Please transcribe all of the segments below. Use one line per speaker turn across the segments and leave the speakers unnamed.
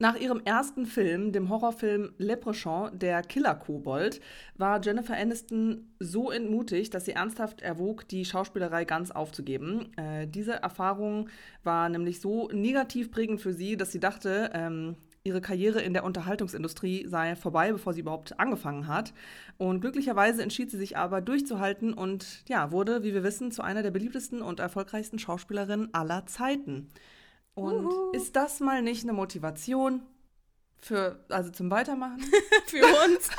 Nach ihrem ersten Film, dem Horrorfilm Leprechaun, der Killer-Kobold, war Jennifer Aniston so entmutigt, dass sie ernsthaft erwog, die Schauspielerei ganz aufzugeben. Äh, diese Erfahrung war nämlich so negativ prägend für sie, dass sie dachte, ähm, ihre Karriere in der Unterhaltungsindustrie sei vorbei, bevor sie überhaupt angefangen hat. Und glücklicherweise entschied sie sich aber durchzuhalten und ja, wurde, wie wir wissen, zu einer der beliebtesten und erfolgreichsten Schauspielerinnen aller Zeiten. Und Uhu. ist das mal nicht eine Motivation für, also zum Weitermachen?
für uns?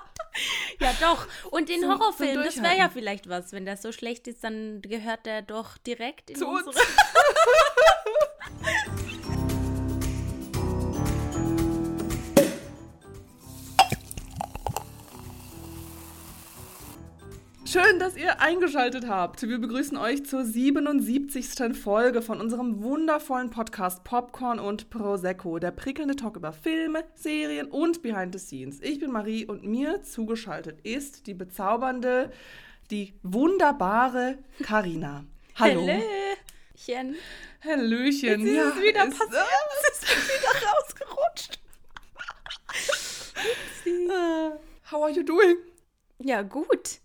ja, doch. Und den zum, Horrorfilm, zum das wäre ja vielleicht was. Wenn das so schlecht ist, dann gehört der doch direkt in
Zu
unsere...
uns. Schön, dass ihr eingeschaltet habt. Wir begrüßen euch zur 77. Folge von unserem wundervollen Podcast Popcorn und Prosecco, der prickelnde Talk über Filme, Serien und Behind the Scenes. Ich bin Marie und mir zugeschaltet ist die bezaubernde, die wunderbare Karina. Hallo.
Hallöchen.
Hallöchen.
Jetzt ist ja, es wieder ist, passiert. Es ist wieder rausgerutscht.
How are you doing?
Ja, gut.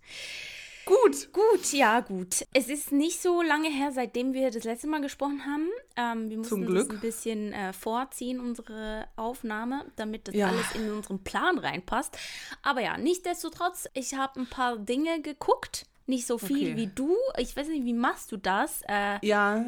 Gut.
Gut, ja, gut. Es ist nicht so lange her, seitdem wir das letzte Mal gesprochen haben. Ähm, wir mussten das ein bisschen äh, vorziehen, unsere Aufnahme, damit das ja. alles in unseren Plan reinpasst. Aber ja, nichtsdestotrotz, ich habe ein paar Dinge geguckt. Nicht so viel okay. wie du. Ich weiß nicht, wie machst du das? Äh,
ja.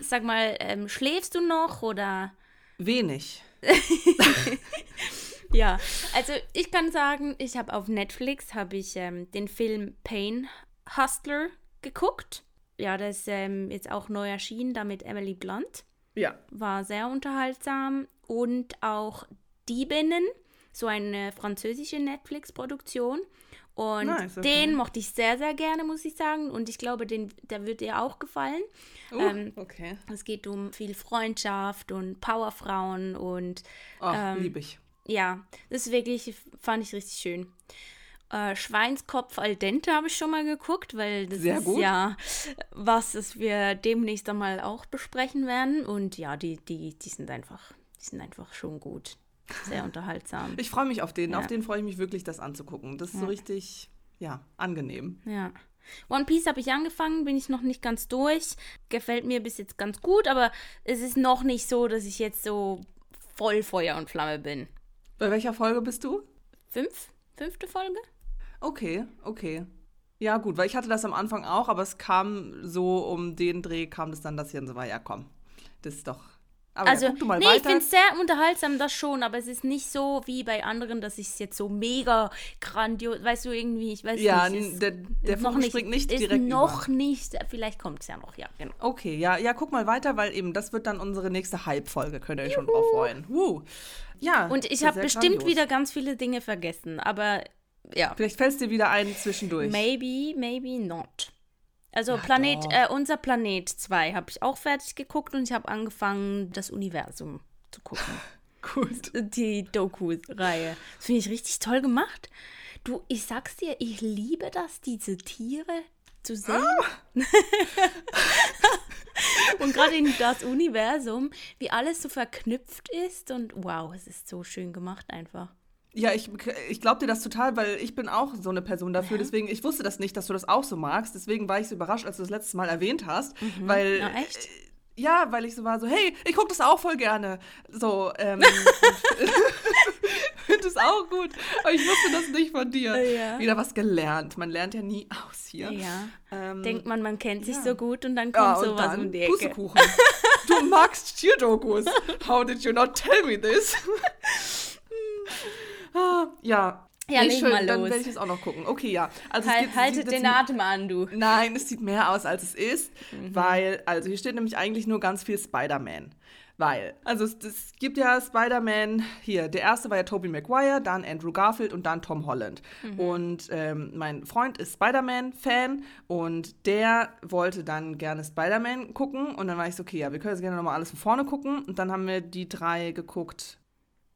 Sag mal, ähm, schläfst du noch oder?
Wenig.
ja, also ich kann sagen, ich habe auf Netflix habe ich ähm, den Film Pain Hustler geguckt. Ja, das ist ähm, jetzt auch neu erschienen, da mit Emily Blunt.
Ja.
War sehr unterhaltsam. Und auch Diebinnen, so eine französische Netflix-Produktion. Und nice, okay. den mochte ich sehr, sehr gerne, muss ich sagen. Und ich glaube, den, der wird dir auch gefallen.
Uh, ähm, okay.
Es geht um viel Freundschaft und Powerfrauen und.
Ach, ähm, liebe ich.
Ja, das ist wirklich, fand ich richtig schön. Äh, Schweinskopf al dente habe ich schon mal geguckt, weil das
Sehr
ist
gut.
ja was, das wir demnächst einmal auch besprechen werden. Und ja, die, die, die sind einfach, die sind einfach schon gut. Sehr unterhaltsam.
Ich freue mich auf den. Ja. Auf den freue ich mich wirklich, das anzugucken. Das ist ja. so richtig, ja, angenehm.
Ja. One Piece habe ich angefangen, bin ich noch nicht ganz durch. Gefällt mir bis jetzt ganz gut, aber es ist noch nicht so, dass ich jetzt so voll Feuer und Flamme bin.
Bei welcher Folge bist du?
Fünf? Fünfte Folge?
Okay, okay. Ja, gut, weil ich hatte das am Anfang auch, aber es kam so um den Dreh, kam das dann, dass ich dann so war, ja komm, das ist doch
aber also, ja, nee, weiter. ich finde es sehr unterhaltsam, das schon, aber es ist nicht so wie bei anderen, dass ich es jetzt so mega grandios, weißt du, irgendwie, ich weiß
ja,
nicht.
Ja, der, der Funken nicht, springt nicht direkt
ist noch über. nicht, vielleicht kommt es ja noch, ja, genau.
Okay, ja, ja, guck mal weiter, weil eben das wird dann unsere nächste Hype-Folge, könnt ihr euch schon drauf freuen. Uh. Ja,
Und ich habe bestimmt grandios. wieder ganz viele Dinge vergessen, aber ja.
Vielleicht fällst dir wieder ein zwischendurch.
Maybe, maybe not. Also ja, Planet, äh, unser Planet 2 habe ich auch fertig geguckt und ich habe angefangen, das Universum zu gucken.
Gut.
Die Doku-Reihe. Das finde ich richtig toll gemacht. Du, ich sag's dir, ich liebe das, diese Tiere zu sehen. Ah. und gerade in das Universum, wie alles so verknüpft ist und wow, es ist so schön gemacht einfach.
Ja, ich, ich glaube dir das total, weil ich bin auch so eine Person dafür. Ja. Deswegen, ich wusste das nicht, dass du das auch so magst. Deswegen war ich so überrascht, als du das letzte Mal erwähnt hast. Mhm. Weil.
Ja, echt? Äh,
ja, weil ich so war so, hey, ich gucke das auch voll gerne. So, ähm, finde das auch gut. Aber ich wusste das nicht von dir.
Ja.
Wieder was gelernt. Man lernt ja nie aus hier.
Ja. Ähm, Denkt man, man kennt sich ja. so gut und dann kommt ja, und sowas dann um die Ecke.
Du magst Tierdokus. How did you not tell me this? Ah, ja.
Ja, nee, schön, mal
dann werde ich es auch noch gucken. Okay, ja.
Also halt, geht, haltet den Atem an, du.
Nein, es sieht mehr aus, als es ist, mhm. weil, also hier steht nämlich eigentlich nur ganz viel Spider-Man. Weil, also es, es gibt ja Spider-Man, hier, der erste war ja Tobey Maguire, dann Andrew Garfield und dann Tom Holland. Mhm. Und ähm, mein Freund ist Spider-Man-Fan und der wollte dann gerne Spider-Man gucken. Und dann war ich so, okay, ja, wir können jetzt gerne nochmal alles von vorne gucken. Und dann haben wir die drei geguckt,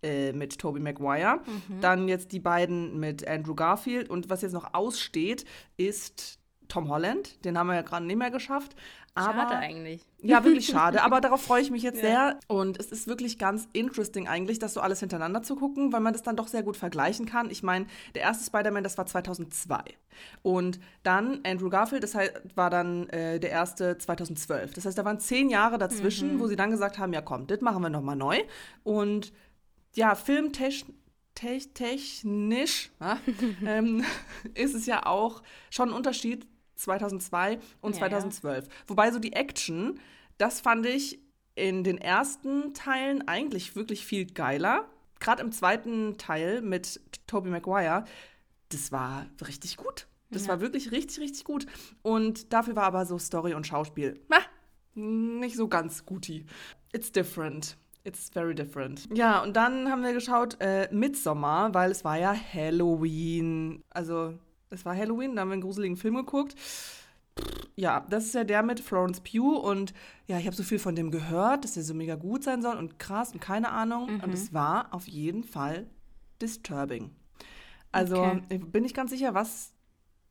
äh, mit Tobey Maguire. Mhm. Dann jetzt die beiden mit Andrew Garfield. Und was jetzt noch aussteht, ist Tom Holland. Den haben wir ja gerade nicht mehr geschafft.
Aber, schade eigentlich.
Ja, wirklich schade. Aber darauf freue ich mich jetzt ja. sehr. Und es ist wirklich ganz interesting eigentlich, das so alles hintereinander zu gucken, weil man das dann doch sehr gut vergleichen kann. Ich meine, der erste Spider-Man, das war 2002. Und dann Andrew Garfield, das war dann äh, der erste 2012. Das heißt, da waren zehn Jahre dazwischen, mhm. wo sie dann gesagt haben, ja komm, das machen wir nochmal neu. Und ja, filmtechnisch technisch ähm, ist es ja auch schon ein Unterschied 2002 und ja, 2012. Ja. Wobei so die Action, das fand ich in den ersten Teilen eigentlich wirklich viel geiler. Gerade im zweiten Teil mit Tobey Maguire, das war richtig gut. Das war wirklich richtig, richtig gut. Und dafür war aber so Story und Schauspiel na, nicht so ganz guti. It's different. It's very different. Ja, und dann haben wir geschaut äh, Midsommar, weil es war ja Halloween. Also es war Halloween, da haben wir einen gruseligen Film geguckt. Ja, das ist ja der mit Florence Pugh und ja, ich habe so viel von dem gehört, dass der so mega gut sein soll und krass und keine Ahnung. Mhm. Und es war auf jeden Fall disturbing. Also okay. bin ich ganz sicher, was,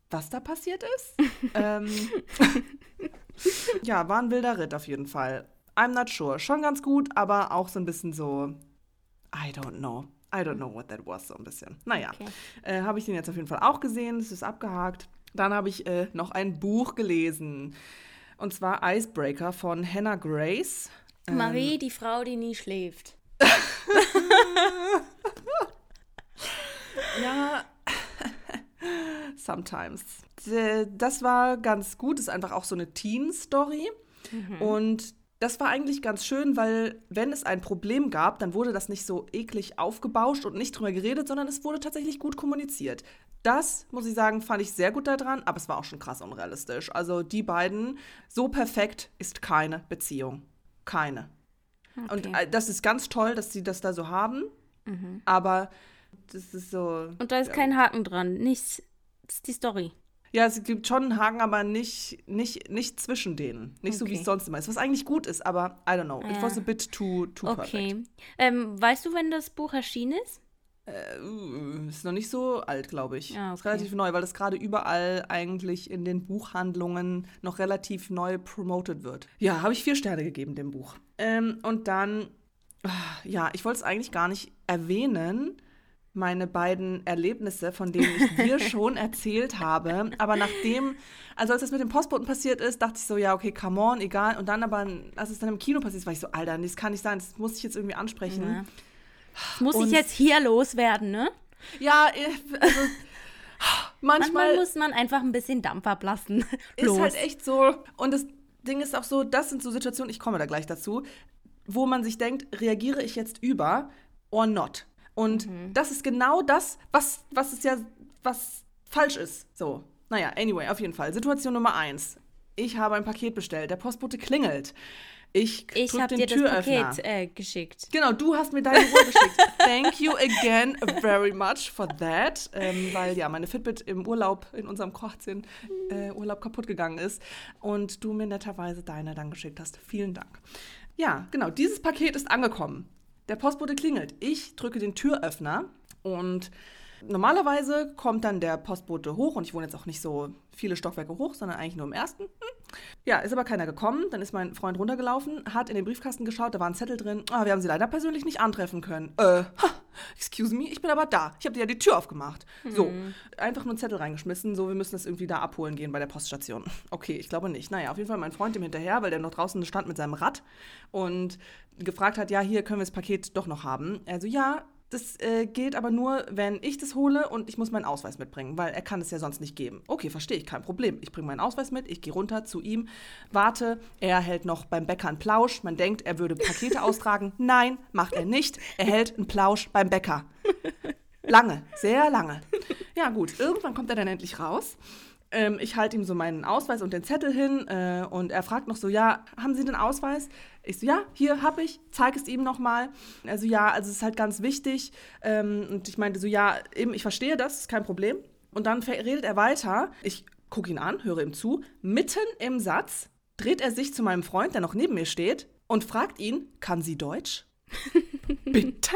was da passiert ist. ähm, ja, war ein wilder Ritt auf jeden Fall. I'm not sure. Schon ganz gut, aber auch so ein bisschen so, I don't know. I don't know what that was, so ein bisschen. Naja, okay. äh, habe ich den jetzt auf jeden Fall auch gesehen, es ist abgehakt. Dann habe ich äh, noch ein Buch gelesen. Und zwar Icebreaker von Hannah Grace.
Ähm, Marie, die Frau, die nie schläft.
ja, sometimes. Das war ganz gut. Ist einfach auch so eine Teen-Story. Mhm. Und das war eigentlich ganz schön, weil wenn es ein Problem gab, dann wurde das nicht so eklig aufgebauscht und nicht drüber geredet, sondern es wurde tatsächlich gut kommuniziert. Das, muss ich sagen, fand ich sehr gut daran, aber es war auch schon krass unrealistisch. Also die beiden, so perfekt ist keine Beziehung. Keine. Okay. Und äh, das ist ganz toll, dass sie das da so haben, mhm. aber das ist so.
Und da ist ja. kein Haken dran, nichts. Das ist die Story.
Ja, es gibt schon einen Haken, aber nicht, nicht, nicht zwischen denen. Nicht okay. so, wie es sonst immer ist. Was eigentlich gut ist, aber I don't know. Ja. It was a bit too, too okay. perfect.
Ähm, weißt du, wenn das Buch erschienen ist?
Äh, ist noch nicht so alt, glaube ich. Ah, okay. Ist relativ neu, weil das gerade überall eigentlich in den Buchhandlungen noch relativ neu promoted wird. Ja, habe ich vier Sterne gegeben, dem Buch. Ähm, und dann, ah, ja, ich wollte es eigentlich gar nicht erwähnen, meine beiden Erlebnisse, von denen ich dir schon erzählt habe. Aber nachdem, also als das mit dem Postboten passiert ist, dachte ich so, ja, okay, come on, egal. Und dann aber, als es dann im Kino passiert ist, war ich so, Alter, das kann nicht sein, das muss ich jetzt irgendwie ansprechen. Ja.
Das muss Und, ich jetzt hier loswerden, ne?
Ja, äh, also manchmal,
manchmal muss man einfach ein bisschen Dampf ablassen.
Ist halt echt so. Und das Ding ist auch so, das sind so Situationen, ich komme da gleich dazu, wo man sich denkt, reagiere ich jetzt über or not? Und mhm. das ist genau das, was, was ist ja, was falsch ist. So. Naja, anyway, auf jeden Fall. Situation Nummer eins. Ich habe ein Paket bestellt. Der Postbote klingelt. Ich,
ich habe dir Türöffner. das Paket äh, geschickt.
Genau, du hast mir deine Uhr geschickt. Thank you again very much for that. Ähm, weil ja, meine Fitbit im Urlaub, in unserem Kroatien äh, Urlaub kaputt gegangen ist. Und du mir netterweise deine dann geschickt hast. Vielen Dank. Ja, genau, dieses Paket ist angekommen. Der Postbote klingelt. Ich drücke den Türöffner und normalerweise kommt dann der Postbote hoch und ich wohne jetzt auch nicht so viele Stockwerke hoch, sondern eigentlich nur im ersten. Hm. Ja, ist aber keiner gekommen. Dann ist mein Freund runtergelaufen, hat in den Briefkasten geschaut, da war ein Zettel drin. Ah, wir haben sie leider persönlich nicht antreffen können. Äh, ha, excuse me, ich bin aber da. Ich habe dir ja die Tür aufgemacht. Mhm. So, einfach nur einen Zettel reingeschmissen, so, wir müssen das irgendwie da abholen gehen bei der Poststation. Okay, ich glaube nicht. Naja, auf jeden Fall mein Freund ihm hinterher, weil der noch draußen stand mit seinem Rad und gefragt hat, ja, hier können wir das Paket doch noch haben. Also ja, das äh, geht aber nur, wenn ich das hole und ich muss meinen Ausweis mitbringen, weil er kann es ja sonst nicht geben. Okay, verstehe ich, kein Problem. Ich bringe meinen Ausweis mit, ich gehe runter zu ihm, warte, er hält noch beim Bäcker einen Plausch. Man denkt, er würde Pakete austragen. Nein, macht er nicht. Er hält einen Plausch beim Bäcker. Lange, sehr lange. Ja gut, irgendwann kommt er dann endlich raus ähm, ich halte ihm so meinen Ausweis und den Zettel hin äh, und er fragt noch so, ja, haben Sie den Ausweis? Ich so, ja, hier habe ich, zeig es ihm nochmal. Also ja, also es ist halt ganz wichtig. Ähm, und ich meinte so, ja, eben, ich verstehe das, ist kein Problem. Und dann redet er weiter. Ich gucke ihn an, höre ihm zu. Mitten im Satz dreht er sich zu meinem Freund, der noch neben mir steht, und fragt ihn, kann sie Deutsch? Bitte?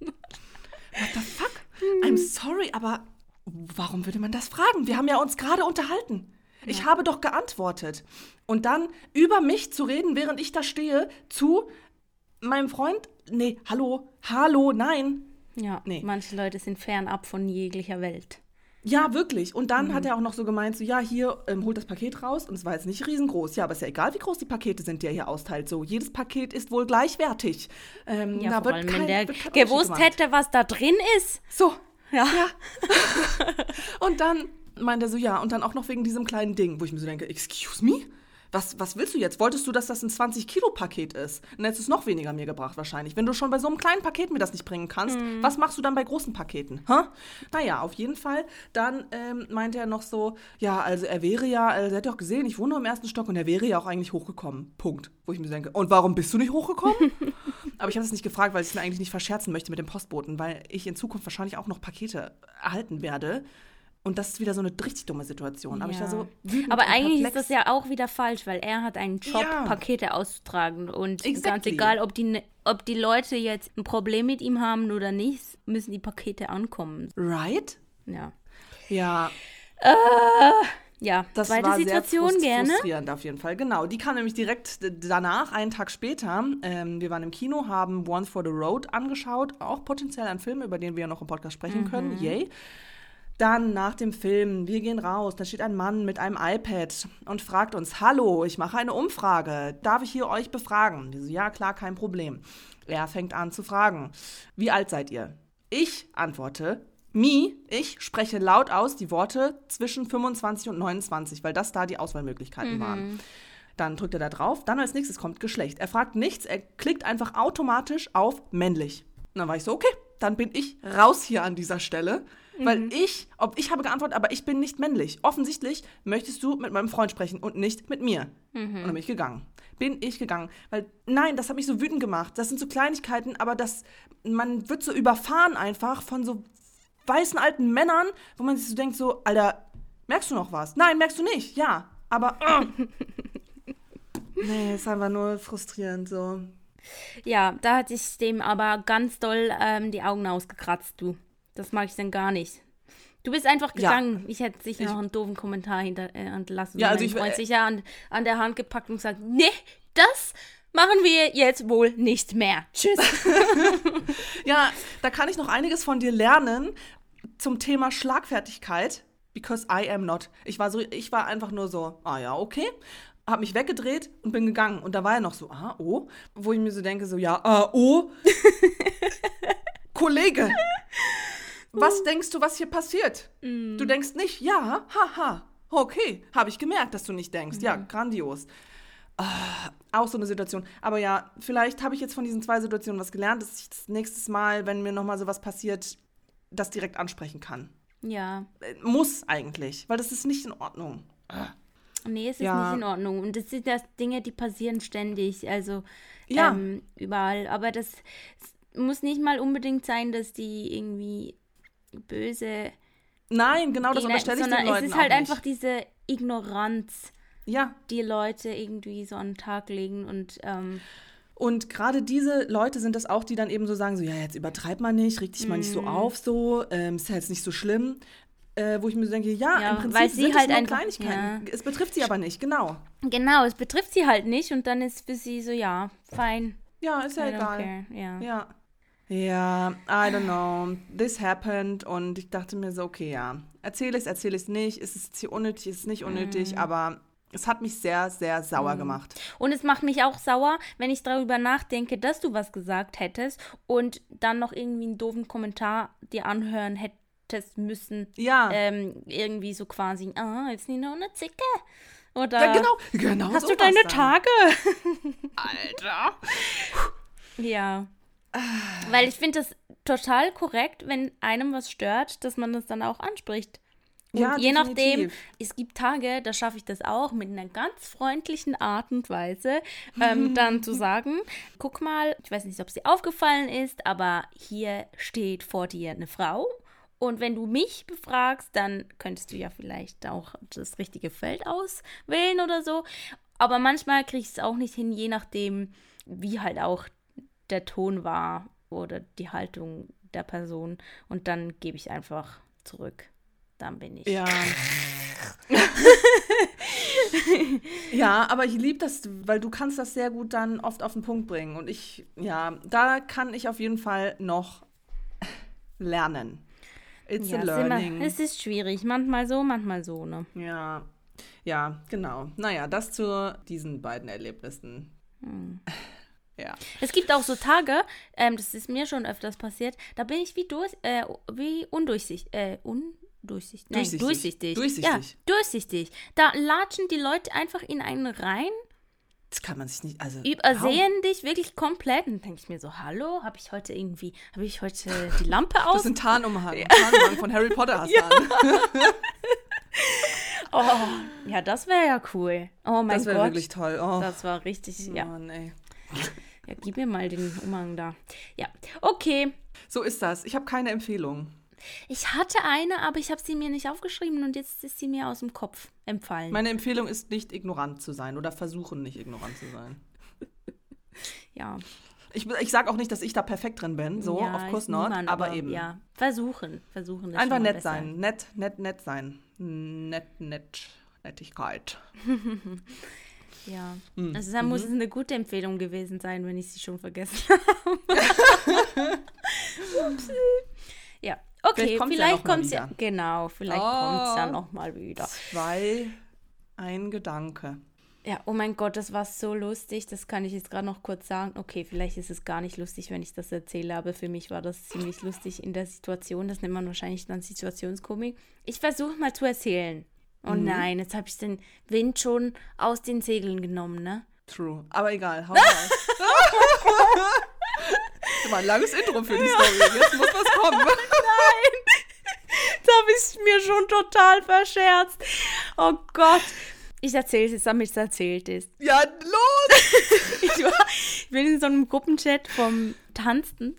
What the fuck? I'm sorry, aber warum würde man das fragen? Wir haben ja uns gerade unterhalten. Ich habe doch geantwortet. Und dann über mich zu reden, während ich da stehe, zu meinem Freund, nee, hallo, hallo, nein.
Ja, nee. manche Leute sind fernab von jeglicher Welt.
Ja, wirklich. Und dann mhm. hat er auch noch so gemeint, so, ja, hier, ähm, holt das Paket raus. Und es war jetzt nicht riesengroß. Ja, aber ist ja egal, wie groß die Pakete sind, die er hier austeilt. So, jedes Paket ist wohl gleichwertig.
Ähm, ja, da vor allem, kein, wenn der gewusst hätte, was da drin ist.
So. Ja. ja. und dann meint er so, ja, und dann auch noch wegen diesem kleinen Ding, wo ich mir so denke, excuse me? was, was willst du jetzt? Wolltest du, dass das ein 20-Kilo-Paket ist? Dann hättest du es noch weniger mir gebracht wahrscheinlich. Wenn du schon bei so einem kleinen Paket mir das nicht bringen kannst, mhm. was machst du dann bei großen Paketen? Hä? Naja, auf jeden Fall. Dann ähm, meinte er noch so, ja, also er wäre ja, also er hat ja auch gesehen, ich wohne im ersten Stock und er wäre ja auch eigentlich hochgekommen. Punkt. Wo ich mir denke, und warum bist du nicht hochgekommen? Aber ich habe es nicht gefragt, weil ich es mir eigentlich nicht verscherzen möchte mit dem Postboten, weil ich in Zukunft wahrscheinlich auch noch Pakete erhalten werde. Und das ist wieder so eine richtig dumme Situation. Aber, ich war so
Aber eigentlich perplex. ist das ja auch wieder falsch, weil er hat einen Job, ja. Pakete auszutragen. Und exactly. ganz egal, ob die, ne, ob die Leute jetzt ein Problem mit ihm haben oder nicht, müssen die Pakete ankommen.
Right?
Ja.
Ja.
Äh, ja,
das zweite war Situation sehr gerne. frustrierend auf jeden Fall. Genau, die kam nämlich direkt danach, einen Tag später. Ähm, wir waren im Kino, haben Once for the Road angeschaut, auch potenziell ein Film, über den wir ja noch im Podcast sprechen mhm. können. Yay. Dann nach dem Film, wir gehen raus, da steht ein Mann mit einem iPad und fragt uns, hallo, ich mache eine Umfrage, darf ich hier euch befragen? Wir so, ja klar, kein Problem. Er fängt an zu fragen, wie alt seid ihr? Ich antworte, me, ich spreche laut aus die Worte zwischen 25 und 29, weil das da die Auswahlmöglichkeiten mhm. waren. Dann drückt er da drauf, dann als nächstes kommt Geschlecht. Er fragt nichts, er klickt einfach automatisch auf männlich. Und dann war ich so, okay, dann bin ich raus hier an dieser Stelle. Weil mhm. ich, ob ich habe geantwortet, aber ich bin nicht männlich. Offensichtlich möchtest du mit meinem Freund sprechen und nicht mit mir. Mhm. Und dann bin ich gegangen. Bin ich gegangen. Weil, nein, das hat mich so wütend gemacht. Das sind so Kleinigkeiten, aber das, man wird so überfahren einfach von so weißen alten Männern, wo man sich so denkt, so, Alter, merkst du noch was? Nein, merkst du nicht. Ja, aber. Uh. nee, ist einfach nur frustrierend so.
Ja, da hat sich dem aber ganz doll ähm, die Augen ausgekratzt, du. Das mag ich dann gar nicht. Du bist einfach gegangen. Ja. Ich hätte sicher ich, noch einen doofen Kommentar hinterlassen. Äh, ja, also ich Freund sicher an, an der Hand gepackt und gesagt, nee, das machen wir jetzt wohl nicht mehr. Tschüss.
ja, da kann ich noch einiges von dir lernen zum Thema Schlagfertigkeit. Because I am not. Ich war so, ich war einfach nur so, ah ja, okay. Hab mich weggedreht und bin gegangen. Und da war er noch so, ah, oh. Wo ich mir so denke, so, ja, ah, oh. Kollege was denkst du, was hier passiert? Mm. Du denkst nicht, ja, haha, okay, habe ich gemerkt, dass du nicht denkst. Mhm. Ja, grandios. Ah, auch so eine Situation. Aber ja, vielleicht habe ich jetzt von diesen zwei Situationen was gelernt, dass ich das nächste Mal, wenn mir nochmal sowas passiert, das direkt ansprechen kann.
Ja.
Äh, muss eigentlich, weil das ist nicht in Ordnung.
Ah. Nee, es ist ja. nicht in Ordnung. Und das sind das Dinge, die passieren ständig. Also ja. Ähm, überall. Aber das muss nicht mal unbedingt sein, dass die irgendwie böse.
Nein, genau das unterstelle ich den Leuten
Es ist halt einfach diese Ignoranz,
ja.
die Leute irgendwie so an den Tag legen und. Ähm,
und gerade diese Leute sind das auch, die dann eben so sagen: so, ja, jetzt übertreib mal nicht, reg dich mal nicht so mhm. auf, so, ähm, ist ja jetzt nicht so schlimm. Äh, wo ich mir so denke, ja, ja im Prinzip weil sie sind halt es nur Kleinigkeiten. Ja. Es betrifft sie aber nicht, genau.
Genau, es betrifft sie halt nicht und dann ist für sie so, ja, fein.
Ja, ist ja egal.
Ja.
ja. Ja, I don't know. This happened und ich dachte mir so, okay, ja, erzähle es, erzähle es nicht. Ist es hier unnötig, ist es nicht unnötig, mm. aber es hat mich sehr, sehr sauer mm. gemacht.
Und es macht mich auch sauer, wenn ich darüber nachdenke, dass du was gesagt hättest und dann noch irgendwie einen doofen Kommentar dir anhören hättest müssen.
Ja.
Ähm, irgendwie so quasi, ah, jetzt nicht nur eine Zicke. Oder
ja, genau, genau.
Hast du deine. Tage?
Alter.
ja. Weil ich finde das total korrekt, wenn einem was stört, dass man das dann auch anspricht. Und ja, je nachdem, es gibt Tage, da schaffe ich das auch mit einer ganz freundlichen Art und Weise, ähm, dann zu sagen, guck mal, ich weiß nicht, ob sie aufgefallen ist, aber hier steht vor dir eine Frau. Und wenn du mich befragst, dann könntest du ja vielleicht auch das richtige Feld auswählen oder so. Aber manchmal kriege ich es auch nicht hin, je nachdem, wie halt auch der Ton war oder die Haltung der Person und dann gebe ich einfach zurück. Dann bin ich.
Ja. ja, aber ich liebe das, weil du kannst das sehr gut dann oft auf den Punkt bringen. Und ich, ja, da kann ich auf jeden Fall noch lernen.
It's ja, a learning. Immer, es ist schwierig. Manchmal so, manchmal so, ne?
Ja. Ja, genau. Naja, das zu diesen beiden Erlebnissen. Hm. Ja.
Es gibt auch so Tage, ähm, das ist mir schon öfters passiert, da bin ich wie durch, äh, wie undurchsichtig, äh, undurchsichtig, nein, durchsichtig. durchsichtig. Durchsichtig. Ja, durchsichtig. Da latschen die Leute einfach in einen rein
das kann man sich nicht, also.
Übersehen warum? dich wirklich komplett. Und dann denke ich mir so, hallo, habe ich heute irgendwie, habe ich heute die Lampe aus?
Das ist ein Tarnumhang. Ja. Tarnumhang von Harry Potter hast ja.
oh, ja, das wäre ja cool. Oh mein Gott. Das wäre
wirklich toll. Oh.
Das war richtig, ja. Mann, ey. Ja, gib mir mal den Umhang da. Ja, okay.
So ist das. Ich habe keine Empfehlung.
Ich hatte eine, aber ich habe sie mir nicht aufgeschrieben und jetzt ist sie mir aus dem Kopf empfallen.
Meine Empfehlung ist, nicht ignorant zu sein oder versuchen, nicht ignorant zu sein.
ja.
Ich, ich sage auch nicht, dass ich da perfekt drin bin, so, ja, of course not, niemand, aber, aber, eben.
Ja, versuchen, versuchen.
Einfach nett sein, nett, nett, nett sein. Nett, nett, Nettigkeit.
ja, mhm. also dann muss mhm. es eine gute Empfehlung gewesen sein, wenn ich sie schon vergessen habe. Upsi. Okay, vielleicht kommt es ja, genau, vielleicht oh, kommt es ja noch mal wieder.
Zwei, ein Gedanke.
Ja, oh mein Gott, das war so lustig. Das kann ich jetzt gerade noch kurz sagen. Okay, vielleicht ist es gar nicht lustig, wenn ich das erzähle, aber für mich war das ziemlich lustig in der Situation. Das nennt man wahrscheinlich dann Situationskomik. Ich versuche mal zu erzählen. Oh mhm. nein, jetzt habe ich den Wind schon aus den Segeln genommen, ne?
True. Aber egal, hau raus. Das war ein langes Intro für die. Story. Jetzt muss was kommen.
Nein. Da habe ich mir schon total verscherzt. Oh Gott. Ich erzähle es jetzt, damit es erzählt ist.
Ja, los!
ich, war, ich bin in so einem Gruppenchat vom Tanzen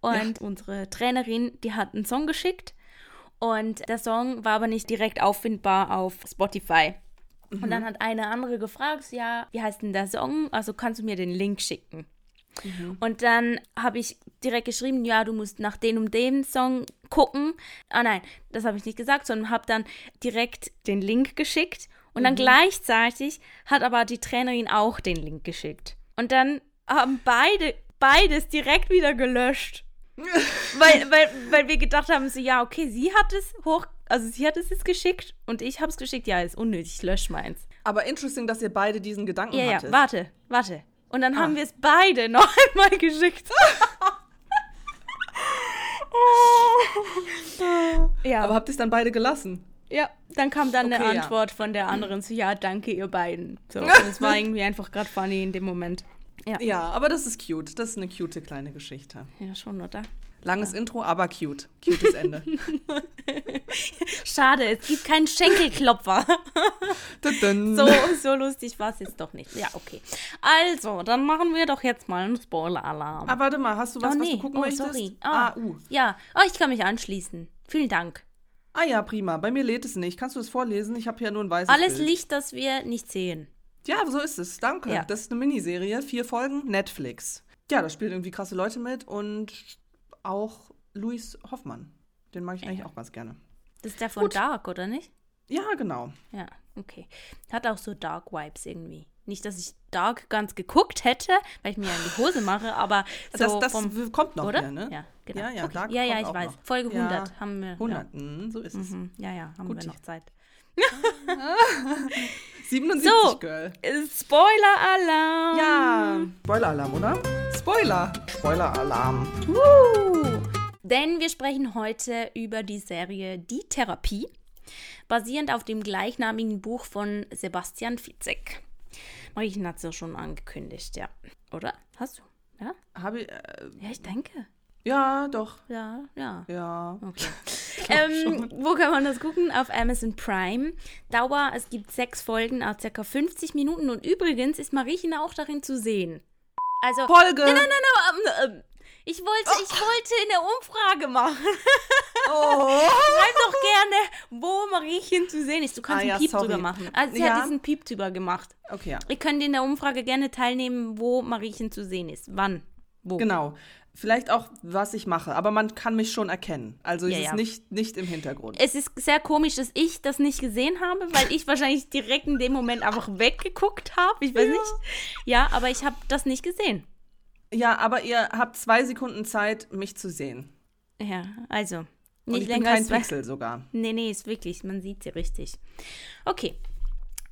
und ja. unsere Trainerin, die hat einen Song geschickt und der Song war aber nicht direkt auffindbar auf Spotify. Mhm. Und dann hat eine andere gefragt, ja, wie heißt denn der Song? Also kannst du mir den Link schicken? Mhm. Und dann habe ich direkt geschrieben, ja, du musst nach dem und dem Song gucken. Ah nein, das habe ich nicht gesagt, sondern habe dann direkt den Link geschickt. Und mhm. dann gleichzeitig hat aber die Trainerin auch den Link geschickt. Und dann haben beide beides direkt wieder gelöscht. weil, weil, weil wir gedacht haben, so, ja, okay, sie hat es hoch, also sie hat es jetzt geschickt und ich habe es geschickt. Ja, ist unnötig, lösch meins.
Aber interesting, dass ihr beide diesen Gedanken
ja,
hattet.
Ja, warte, warte. Und dann ah. haben wir es beide noch einmal geschickt.
ja. Aber habt ihr es dann beide gelassen?
Ja, dann kam dann okay, eine Antwort ja. von der anderen so, ja, danke ihr beiden. So, es war irgendwie einfach gerade funny in dem Moment.
Ja. ja, aber das ist cute. Das ist eine cute kleine Geschichte.
Ja, schon, oder?
Langes ja. Intro, aber cute. Cutes Ende.
Schade, es gibt keinen Schenkelklopfer. so, so lustig war es jetzt doch nicht. Ja, okay. Also, dann machen wir doch jetzt mal einen Spoiler-Alarm.
Ah, warte mal, hast du was, oh, nee. was du gucken oh, möchtest?
Sorry. Ah, ah uh. Ja, oh, ich kann mich anschließen. Vielen Dank.
Ah ja, prima. Bei mir lädt es nicht. Kannst du es vorlesen? Ich habe hier nur ein weißes
Alles
Bild.
Licht, das wir nicht sehen.
Ja, so ist es. Danke. Ja. Das ist eine Miniserie, vier Folgen, Netflix. Ja, da spielen irgendwie krasse Leute mit und auch Luis Hoffmann. Den mag ich ja. eigentlich auch ganz gerne.
Das ist der von Gut. Dark, oder nicht?
Ja, genau.
Ja, okay. Hat auch so Dark Vibes irgendwie. Nicht, dass ich Dark ganz geguckt hätte, weil ich mir ja in die Hose mache, aber so
das, das
vom,
kommt noch
oder?
hier, ne?
Ja, genau.
Ja, ja,
okay. ja, ja ich weiß. Noch. Folge 100 ja, haben wir.
100, ja. So ist es.
Mhm. Ja, ja, haben Gut. wir noch Zeit.
77
so,
Girl.
Spoiler-Alarm.
Ja, Spoiler-Alarm, oder? Spoiler. Spoiler-Alarm.
Uh. Denn wir sprechen heute über die Serie Die Therapie, basierend auf dem gleichnamigen Buch von Sebastian Fitzek. Marien hat es ja schon angekündigt, ja. Oder? Hast du? Ja?
Habe ich. Äh,
ja, ich denke.
Ja, doch.
Ja, ja.
Ja.
Okay. ähm, wo kann man das gucken? Auf Amazon Prime. Dauer, es gibt sechs Folgen, auch circa 50 Minuten. Und übrigens ist Mariechen auch darin zu sehen. Also.
Folge!
Nein, nein, nein, nein. Ähm, ich wollte, oh. ich wollte eine Umfrage machen. Oh. Schreib doch gerne, wo Mariechen zu sehen ist. Du kannst ah, einen ja, Piep sorry. drüber machen. Also sie ja. hat diesen Piep drüber gemacht.
Okay, ja.
Ihr könnt in der Umfrage gerne teilnehmen, wo Mariechen zu sehen ist. Wann? Wo?
Genau. Vielleicht auch, was ich mache, aber man kann mich schon erkennen. Also ja, es ist ja. nicht, nicht im Hintergrund.
Es ist sehr komisch, dass ich das nicht gesehen habe, weil ich wahrscheinlich direkt in dem Moment einfach weggeguckt habe. Ich weiß ja. nicht. Ja, aber ich habe das nicht gesehen.
Ja, aber ihr habt zwei Sekunden Zeit, mich zu sehen.
Ja, also.
Nicht Und ich länger bin kein Pixel sogar.
Nee, nee, ist wirklich, man sieht sie richtig. Okay,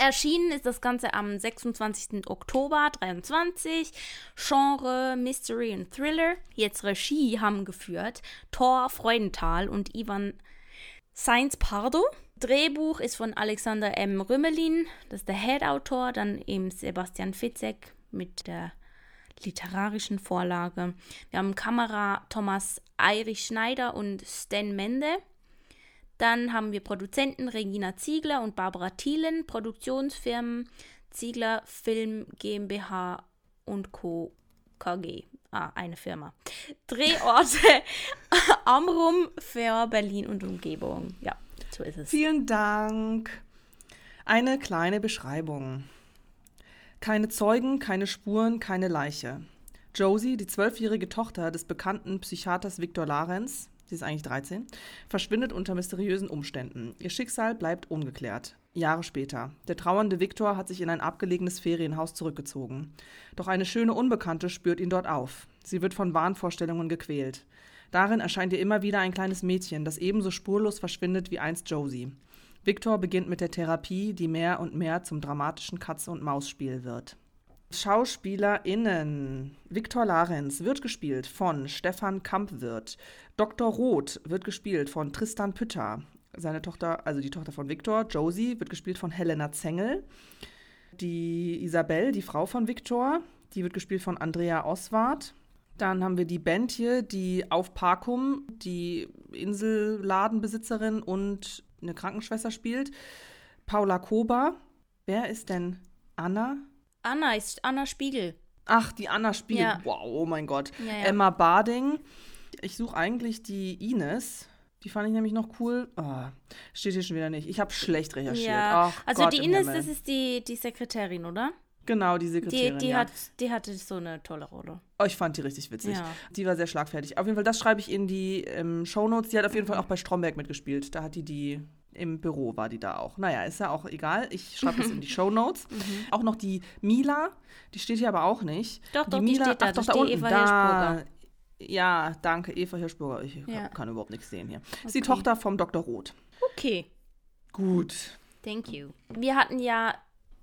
Erschienen ist das Ganze am 26. Oktober 23. Genre Mystery und Thriller. Jetzt Regie haben geführt Thor Freudenthal und Ivan Sainz Pardo. Drehbuch ist von Alexander M. Rümmelin, das ist der Head-Autor, dann eben Sebastian Fitzek mit der literarischen Vorlage. Wir haben Kamera Thomas Eirich Schneider und Stan Mende. Dann haben wir Produzenten Regina Ziegler und Barbara Thielen, Produktionsfirmen Ziegler Film GmbH und Co. KG. Ah, eine Firma. Drehorte Amrum, für Berlin und Umgebung. Ja, so ist es.
Vielen Dank. Eine kleine Beschreibung. Keine Zeugen, keine Spuren, keine Leiche. Josie, die zwölfjährige Tochter des bekannten Psychiaters Viktor Larenz, sie ist eigentlich 13, verschwindet unter mysteriösen Umständen. Ihr Schicksal bleibt ungeklärt. Jahre später. Der trauernde Viktor hat sich in ein abgelegenes Ferienhaus zurückgezogen. Doch eine schöne Unbekannte spürt ihn dort auf. Sie wird von Wahnvorstellungen gequält. Darin erscheint ihr immer wieder ein kleines Mädchen, das ebenso spurlos verschwindet wie einst Josie. Viktor beginnt mit der Therapie, die mehr und mehr zum dramatischen Katze-und-Maus-Spiel wird. SchauspielerInnen. Viktor Larenz wird gespielt von Stefan Kampwirth. Dr. Roth wird gespielt von Tristan Pütter. Seine Tochter, also die Tochter von Viktor, Josie, wird gespielt von Helena Zengel. Die Isabel, die Frau von Viktor, die wird gespielt von Andrea Oswart. Dann haben wir die hier, die auf Parkum, die Inselladenbesitzerin und eine Krankenschwester spielt. Paula Koba. Wer ist denn Anna?
Anna ist Anna Spiegel.
Ach, die Anna Spiegel. Ja. Wow, oh mein Gott. Ja, ja. Emma Barding. Ich suche eigentlich die Ines. Die fand ich nämlich noch cool. Oh, steht hier schon wieder nicht. Ich habe schlecht recherchiert. Ja. Ach,
also
Gott
die Ines, das ist die, die Sekretärin, oder?
Genau, die Sekretärin.
Die, die,
ja.
hat, die hatte so eine tolle Rolle.
Oh, ich fand die richtig witzig. Ja. Die war sehr schlagfertig. Auf jeden Fall, das schreibe ich in die ähm, Shownotes. Die hat auf jeden Fall auch bei Stromberg mitgespielt. Da hat die die im Büro war die da auch. Naja, ist ja auch egal. Ich schreibe das in die Show Notes. Mhm. Auch noch die Mila, die steht hier aber auch nicht.
Doch,
die
doch,
Mila,
die steht da.
Ach, doch,
da unten. Eva da.
Ja, danke, Eva Hirschburger. Ich ja. kann überhaupt nichts sehen hier. Okay. Ist die Tochter vom Dr. Roth.
Okay.
Gut.
Thank you. Wir hatten ja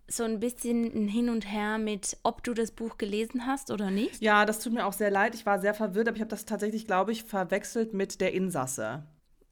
so ein bisschen ein Hin und Her mit, ob du das Buch gelesen hast oder nicht.
Ja, das tut mir auch sehr leid. Ich war sehr verwirrt, aber ich habe das tatsächlich, glaube ich, verwechselt mit der Insasse.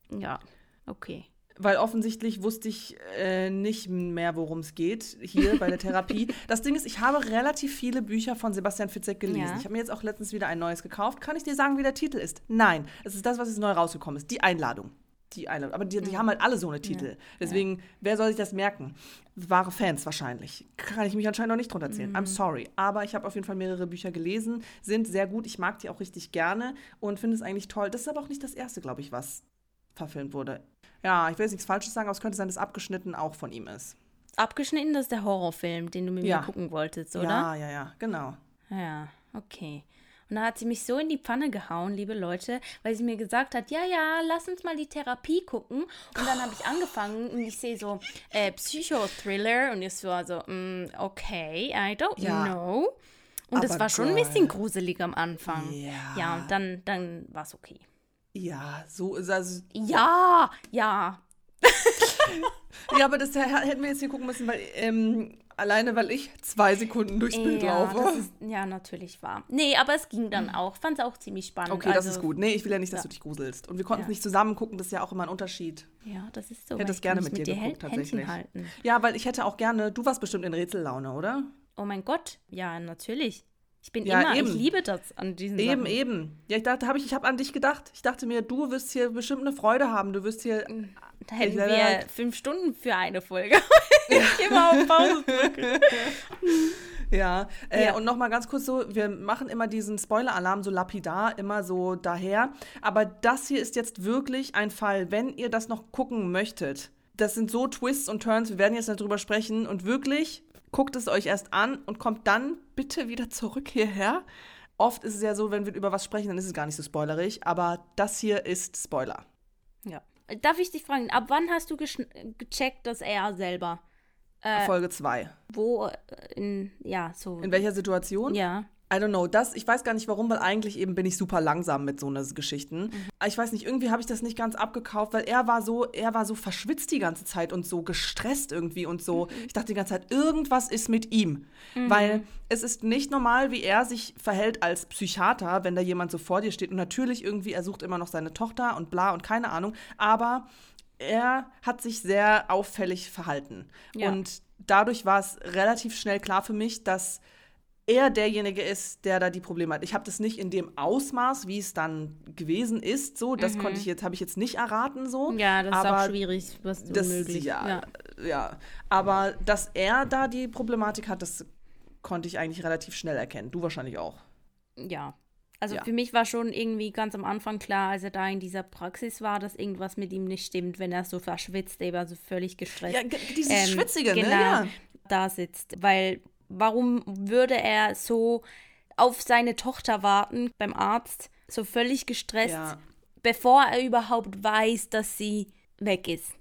Ja, okay
weil offensichtlich wusste ich äh, nicht mehr, worum es geht hier bei der Therapie. das Ding ist, ich habe relativ viele Bücher von Sebastian Fitzek gelesen. Ja. Ich habe mir jetzt auch letztens wieder ein neues gekauft. Kann ich dir sagen, wie der Titel ist? Nein, es ist das, was jetzt neu rausgekommen ist. Die Einladung. Die Einladung. Aber die, die ja. haben halt alle so eine Titel. Ja. Deswegen, wer soll sich das merken? Wahre Fans wahrscheinlich. Kann ich mich anscheinend noch nicht drunter zählen. Mhm. I'm sorry. Aber ich habe auf jeden Fall mehrere Bücher gelesen, sind sehr gut. Ich mag die auch richtig gerne und finde es eigentlich toll. Das ist aber auch nicht das erste, glaube ich, was verfilmt wurde. Ja, ich will jetzt nichts Falsches sagen, aber es könnte sein, dass abgeschnitten auch von ihm ist.
Abgeschnitten, das ist der Horrorfilm, den du mit ja. mir gucken wolltest, oder?
Ja, ja, ja, genau.
Ja, okay. Und da hat sie mich so in die Pfanne gehauen, liebe Leute, weil sie mir gesagt hat, ja, ja, lass uns mal die Therapie gucken. Und dann habe ich angefangen und ich sehe so äh, Psychothriller und ich war so, mm, okay, I don't ja. know. Und es war schon ein bisschen gruselig am Anfang. Ja. Ja, und dann, dann war es okay.
Ja, so ist also.
Ja, ja.
ja, aber das hätten wir jetzt hier gucken müssen, weil ähm, alleine, weil ich zwei Sekunden durchs Bild
ja,
laufe.
Ist, ja, natürlich war. Nee, aber es ging dann auch. Fand es auch ziemlich spannend.
Okay, also, das ist gut. Nee, ich will ja nicht, dass ja. du dich gruselst. Und wir konnten es nicht zusammen gucken, das ist ja auch immer ein Unterschied.
Ja, das ist so.
Ich hätte es gerne mit, mit dir geguckt, tatsächlich. Halten. Ja, weil ich hätte auch gerne, du warst bestimmt in Rätsellaune, oder?
Oh mein Gott, ja, natürlich. Ich bin ja, immer, eben. ich liebe das an diesen
Eben,
Sachen.
eben. Ja, ich dachte, habe ich, ich habe an dich gedacht. Ich dachte mir, du wirst hier bestimmt eine Freude haben. Du wirst hier.
Da hätten wir halt fünf Stunden für eine Folge. ich immer auf Pause drücken.
Ja, äh, ja. und nochmal ganz kurz so, wir machen immer diesen Spoiler-Alarm so lapidar, immer so daher. Aber das hier ist jetzt wirklich ein Fall, wenn ihr das noch gucken möchtet. Das sind so Twists und Turns, wir werden jetzt darüber sprechen und wirklich guckt es euch erst an und kommt dann bitte wieder zurück hierher. oft ist es ja so, wenn wir über was sprechen, dann ist es gar nicht so spoilerig, aber das hier ist Spoiler.
Ja. Darf ich dich fragen, ab wann hast du gecheckt, dass er selber
äh, Folge 2.
Wo, äh, in, ja, so.
In welcher Situation?
Ja.
I don't know, das, ich weiß gar nicht warum, weil eigentlich eben bin ich super langsam mit so einer Geschichten. Mhm. Ich weiß nicht, irgendwie habe ich das nicht ganz abgekauft, weil er war so, er war so verschwitzt die ganze Zeit und so gestresst irgendwie und so. Mhm. Ich dachte die ganze Zeit, irgendwas ist mit ihm. Mhm. Weil es ist nicht normal, wie er sich verhält als Psychiater, wenn da jemand so vor dir steht. Und natürlich irgendwie, er sucht immer noch seine Tochter und bla und keine Ahnung. Aber er hat sich sehr auffällig verhalten. Ja. Und dadurch war es relativ schnell klar für mich, dass er derjenige ist, der da die Probleme hat. Ich habe das nicht in dem Ausmaß, wie es dann gewesen ist, so. Das mhm. konnte ich jetzt, habe ich jetzt nicht erraten, so.
Ja, das aber ist auch schwierig, was das, unmöglich.
Ja, ja, ja. Aber dass er da die Problematik hat, das konnte ich eigentlich relativ schnell erkennen. Du wahrscheinlich auch.
Ja, also ja. für mich war schon irgendwie ganz am Anfang klar, als er da in dieser Praxis war, dass irgendwas mit ihm nicht stimmt, wenn er so verschwitzt, eben so völlig gestresst. Ja,
dieses ähm, Schwitzige, ne? genau, ne? Ja.
Da sitzt. Weil warum würde er so auf seine Tochter warten beim Arzt, so völlig gestresst, ja. bevor er überhaupt weiß, dass sie weg ist?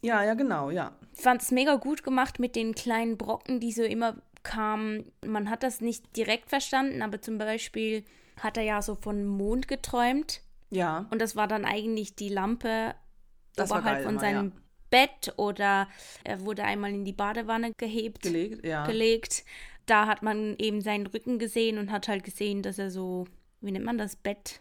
Ja, ja, genau, ja.
Ich fand es mega gut gemacht mit den kleinen Brocken, die so immer kamen. Man hat das nicht direkt verstanden, aber zum Beispiel hat er ja so von Mond geträumt.
Ja.
Und das war dann eigentlich die Lampe das oberhalb von seinem ja. Bett oder er wurde einmal in die Badewanne gehebt.
Gelegt, ja.
Gelegt. Da hat man eben seinen Rücken gesehen und hat halt gesehen, dass er so, wie nennt man das, Bett,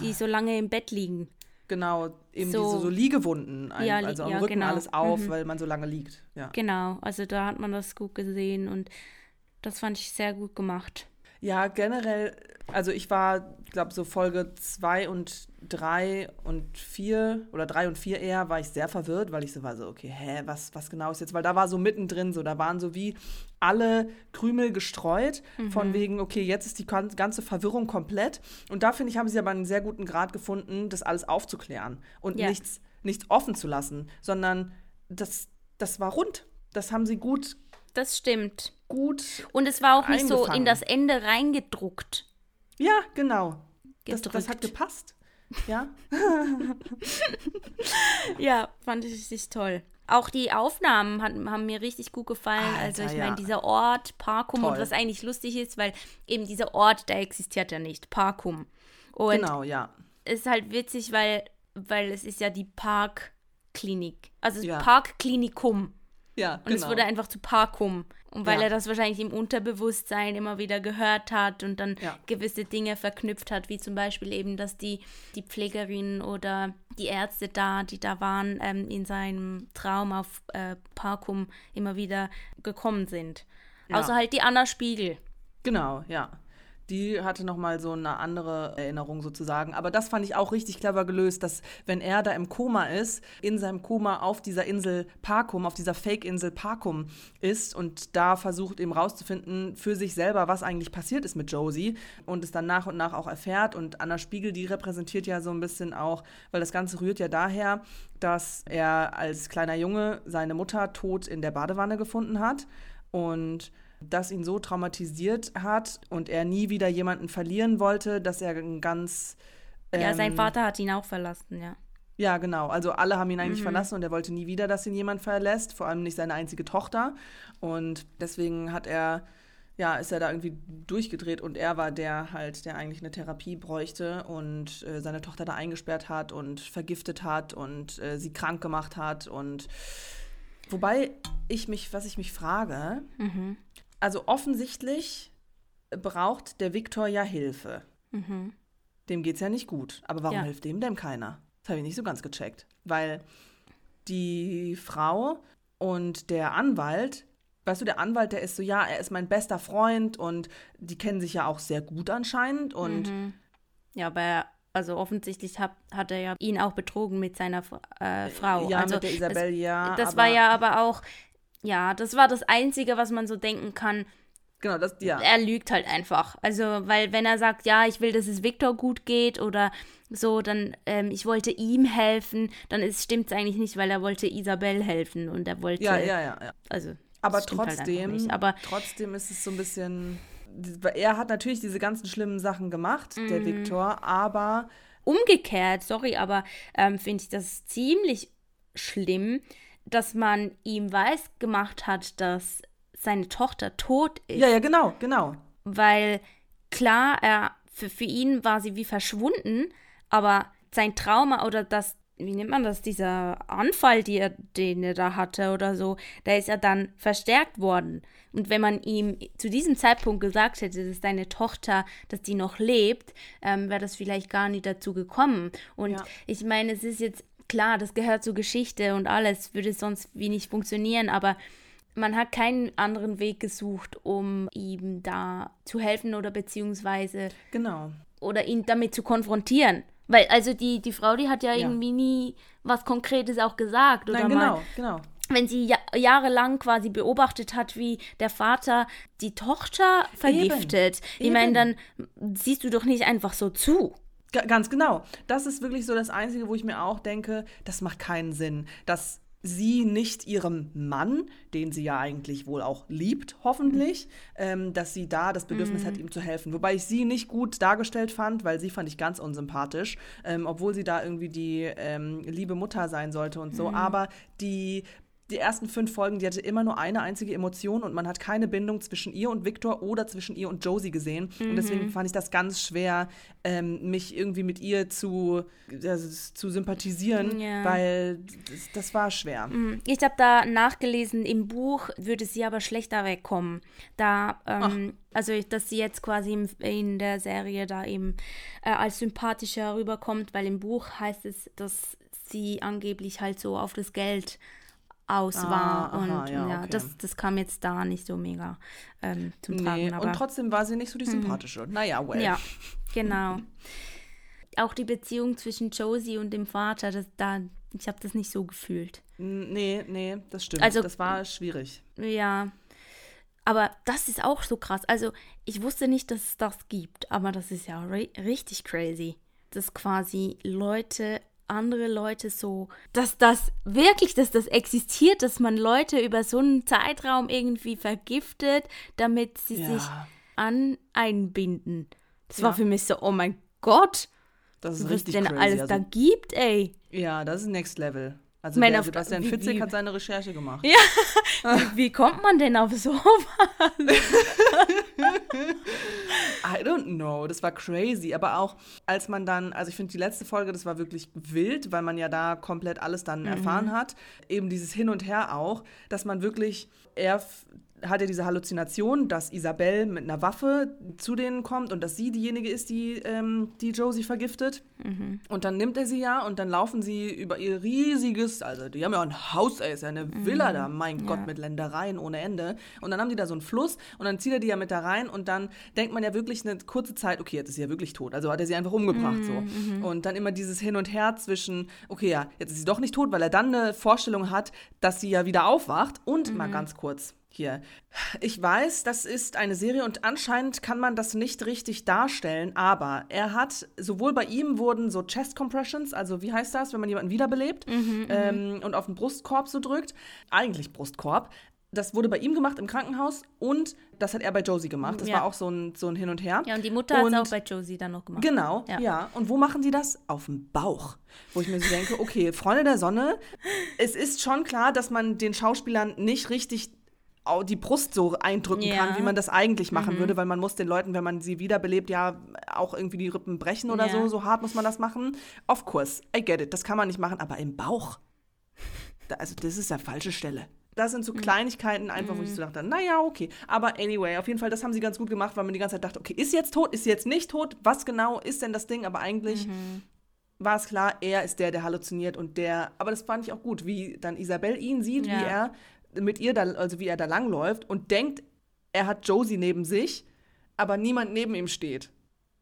die so lange im Bett liegen.
Genau, eben so, diese so Liegewunden, ja, also am ja, Rücken genau. alles auf, mhm. weil man so lange liegt. Ja.
Genau, also da hat man das gut gesehen und das fand ich sehr gut gemacht.
Ja, generell, also ich war, ich glaube, so Folge 2 und 3 und 4 oder 3 und 4 eher, war ich sehr verwirrt, weil ich so war so, okay, hä, was, was genau ist jetzt? Weil da war so mittendrin so, da waren so wie alle Krümel gestreut, mhm. von wegen, okay, jetzt ist die ganze Verwirrung komplett. Und da finde ich, haben sie aber einen sehr guten Grad gefunden, das alles aufzuklären und ja. nichts, nichts offen zu lassen, sondern das, das war rund. Das haben sie gut
das stimmt.
Gut.
Und es war auch nicht so in das Ende reingedruckt.
Ja, genau. Das, das, hat gepasst. Ja.
ja, fand ich richtig toll. Auch die Aufnahmen hat, haben mir richtig gut gefallen. Alter, also ich meine, ja. dieser Ort, Parkum, Toll. und was eigentlich lustig ist, weil eben dieser Ort, der existiert ja nicht, Parkum. Und
genau, ja.
Ist halt witzig, weil, weil es ist ja die Parkklinik. Also ja. Parkklinikum.
Ja,
und genau. es wurde einfach zu Parkum. Und weil ja. er das wahrscheinlich im Unterbewusstsein immer wieder gehört hat und dann ja. gewisse Dinge verknüpft hat, wie zum Beispiel eben, dass die, die Pflegerinnen oder die Ärzte da, die da waren, ähm, in seinem Traum auf äh, Parkum immer wieder gekommen sind. Ja. Außer halt die Anna Spiegel.
Genau, ja die hatte nochmal so eine andere Erinnerung sozusagen. Aber das fand ich auch richtig clever gelöst, dass wenn er da im Koma ist, in seinem Koma auf dieser Insel Parkum, auf dieser Fake-Insel Parkum ist und da versucht eben rauszufinden für sich selber, was eigentlich passiert ist mit Josie und es dann nach und nach auch erfährt. Und Anna Spiegel, die repräsentiert ja so ein bisschen auch, weil das Ganze rührt ja daher, dass er als kleiner Junge seine Mutter tot in der Badewanne gefunden hat und das ihn so traumatisiert hat und er nie wieder jemanden verlieren wollte, dass er ein ganz.
Ähm, ja, sein ähm, Vater hat ihn auch verlassen, ja.
Ja, genau. Also alle haben ihn eigentlich mhm. verlassen und er wollte nie wieder, dass ihn jemand verlässt, vor allem nicht seine einzige Tochter. Und deswegen hat er, ja, ist er da irgendwie durchgedreht und er war der halt, der eigentlich eine Therapie bräuchte und äh, seine Tochter da eingesperrt hat und vergiftet hat und äh, sie krank gemacht hat und wobei ich mich, was ich mich frage, mhm also offensichtlich braucht der Viktor ja Hilfe. Mhm. Dem geht's ja nicht gut. Aber warum ja. hilft dem denn keiner? Das habe ich nicht so ganz gecheckt. Weil die Frau und der Anwalt, weißt du, der Anwalt, der ist so, ja, er ist mein bester Freund und die kennen sich ja auch sehr gut anscheinend und
mhm. Ja, aber also offensichtlich hat, hat er ja ihn auch betrogen mit seiner äh, Frau.
Ja,
also
mit der Isabel,
das,
ja.
Das war ja aber auch, ja, das war das Einzige, was man so denken kann.
Genau, das, ja.
Er lügt halt einfach. Also, weil wenn er sagt, ja, ich will, dass es Victor gut geht oder so, dann, ähm, ich wollte ihm helfen, dann stimmt es eigentlich nicht, weil er wollte Isabel helfen und er wollte.
Ja, ja, ja. ja.
Also.
Aber halt trotzdem,
halt aber
trotzdem ist es so ein bisschen er hat natürlich diese ganzen schlimmen Sachen gemacht, mhm. der Viktor, aber.
Umgekehrt, sorry, aber ähm, finde ich das ziemlich schlimm, dass man ihm weiß gemacht hat, dass seine Tochter tot ist.
Ja, ja, genau, genau.
Weil klar, er, für, für ihn war sie wie verschwunden, aber sein Trauma oder das, wie nennt man das, dieser Anfall, die er, den er da hatte oder so, da ist er dann verstärkt worden. Und wenn man ihm zu diesem Zeitpunkt gesagt hätte, das ist deine Tochter, dass die noch lebt, ähm, wäre das vielleicht gar nicht dazu gekommen. Und ja. ich meine, es ist jetzt klar, das gehört zur Geschichte und alles würde sonst wie nicht funktionieren, aber man hat keinen anderen Weg gesucht, um ihm da zu helfen oder beziehungsweise
genau
oder ihn damit zu konfrontieren. Weil also die die Frau, die hat ja, ja. irgendwie nie was Konkretes auch gesagt oder
Nein, genau, mal, genau.
Wenn sie ja, jahrelang quasi beobachtet hat, wie der Vater die Tochter vergiftet, Eben. ich meine, dann siehst du doch nicht einfach so zu.
Ganz genau. Das ist wirklich so das Einzige, wo ich mir auch denke, das macht keinen Sinn, dass sie nicht ihrem Mann, den sie ja eigentlich wohl auch liebt, hoffentlich, ähm, dass sie da das Bedürfnis mhm. hat, ihm zu helfen. Wobei ich sie nicht gut dargestellt fand, weil sie fand ich ganz unsympathisch, ähm, obwohl sie da irgendwie die ähm, liebe Mutter sein sollte und so. Mhm. Aber die die ersten fünf Folgen, die hatte immer nur eine einzige Emotion und man hat keine Bindung zwischen ihr und Victor oder zwischen ihr und Josie gesehen. Mhm. Und deswegen fand ich das ganz schwer, ähm, mich irgendwie mit ihr zu, also, zu sympathisieren, ja. weil das, das, war schwer.
Mhm. Ich habe da nachgelesen, im Buch würde sie aber schlechter wegkommen. Da, ähm, also dass sie jetzt quasi in, in der Serie da eben äh, als sympathischer rüberkommt, weil im Buch heißt es, dass sie angeblich halt so auf das Geld aus ah, war. Aha, und ja, ja okay. das, das kam jetzt da nicht so mega ähm, zum Tragen.
Nee, und trotzdem war sie nicht so die mhm. sympathische. Naja, well.
Ja, genau. Auch die Beziehung zwischen Josie und dem Vater, das, da, ich habe das nicht so gefühlt.
Nee, nee, das stimmt. Also, das war schwierig.
Ja. Aber das ist auch so krass. Also, ich wusste nicht, dass es das gibt, aber das ist ja richtig crazy. Dass quasi Leute andere Leute so, dass das wirklich, dass das existiert, dass man Leute über so einen Zeitraum irgendwie vergiftet, damit sie ja. sich an einbinden. Das ja. war für mich so, oh mein Gott,
das ist was richtig
denn
crazy.
alles also, da gibt, ey.
Ja, das ist Next Level. Also der Sebastian wie, Fitzek wie, hat seine Recherche gemacht.
Ja, wie, wie kommt man denn auf sowas?
I don't know, das war crazy. Aber auch als man dann, also ich finde die letzte Folge, das war wirklich wild, weil man ja da komplett alles dann mhm. erfahren hat. Eben dieses Hin und Her auch, dass man wirklich, er hat er diese Halluzination, dass Isabelle mit einer Waffe zu denen kommt und dass sie diejenige ist, die, ähm, die Josie vergiftet. Mhm. Und dann nimmt er sie ja und dann laufen sie über ihr riesiges, also die haben ja ein Haus, ey, ist ja eine mhm. Villa da, mein ja. Gott, mit Ländereien ohne Ende. Und dann haben die da so einen Fluss und dann zieht er die ja mit da rein und dann denkt man ja wirklich eine kurze Zeit, okay, jetzt ist sie ja wirklich tot. Also hat er sie einfach umgebracht mhm. so. Mhm. Und dann immer dieses Hin und Her zwischen, okay, ja, jetzt ist sie doch nicht tot, weil er dann eine Vorstellung hat, dass sie ja wieder aufwacht. Und mal mhm. ganz kurz, hier. Ich weiß, das ist eine Serie und anscheinend kann man das nicht richtig darstellen, aber er hat, sowohl bei ihm wurden so Chest Compressions, also wie heißt das, wenn man jemanden wiederbelebt mhm, mhm, ähm, und auf den Brustkorb so drückt, eigentlich Brustkorb. Das wurde bei ihm gemacht im Krankenhaus und das hat er bei Josie gemacht. Das ja. war auch so ein, so ein Hin und Her.
Ja, und die Mutter hat es auch bei Josie dann noch gemacht.
Genau, ja. ja. Und wo machen die das? Auf dem Bauch. Wo ich mir so denke, okay, Freunde der Sonne, es ist schon klar, dass man den Schauspielern nicht richtig die Brust so eindrücken ja. kann, wie man das eigentlich machen mhm. würde, weil man muss den Leuten, wenn man sie wiederbelebt, ja auch irgendwie die Rippen brechen oder ja. so, so hart muss man das machen. Of course, I get it, das kann man nicht machen, aber im Bauch, da, also das ist ja falsche Stelle. Das sind so mhm. Kleinigkeiten einfach, wo ich so mhm. dachte, naja, okay. Aber anyway, auf jeden Fall, das haben sie ganz gut gemacht, weil man die ganze Zeit dachte, okay, ist jetzt tot, ist jetzt nicht tot, was genau ist denn das Ding? Aber eigentlich mhm. war es klar, er ist der, der halluziniert und der, aber das fand ich auch gut, wie dann Isabel ihn sieht, ja. wie er mit ihr da, also wie er da langläuft und denkt, er hat Josie neben sich, aber niemand neben ihm steht.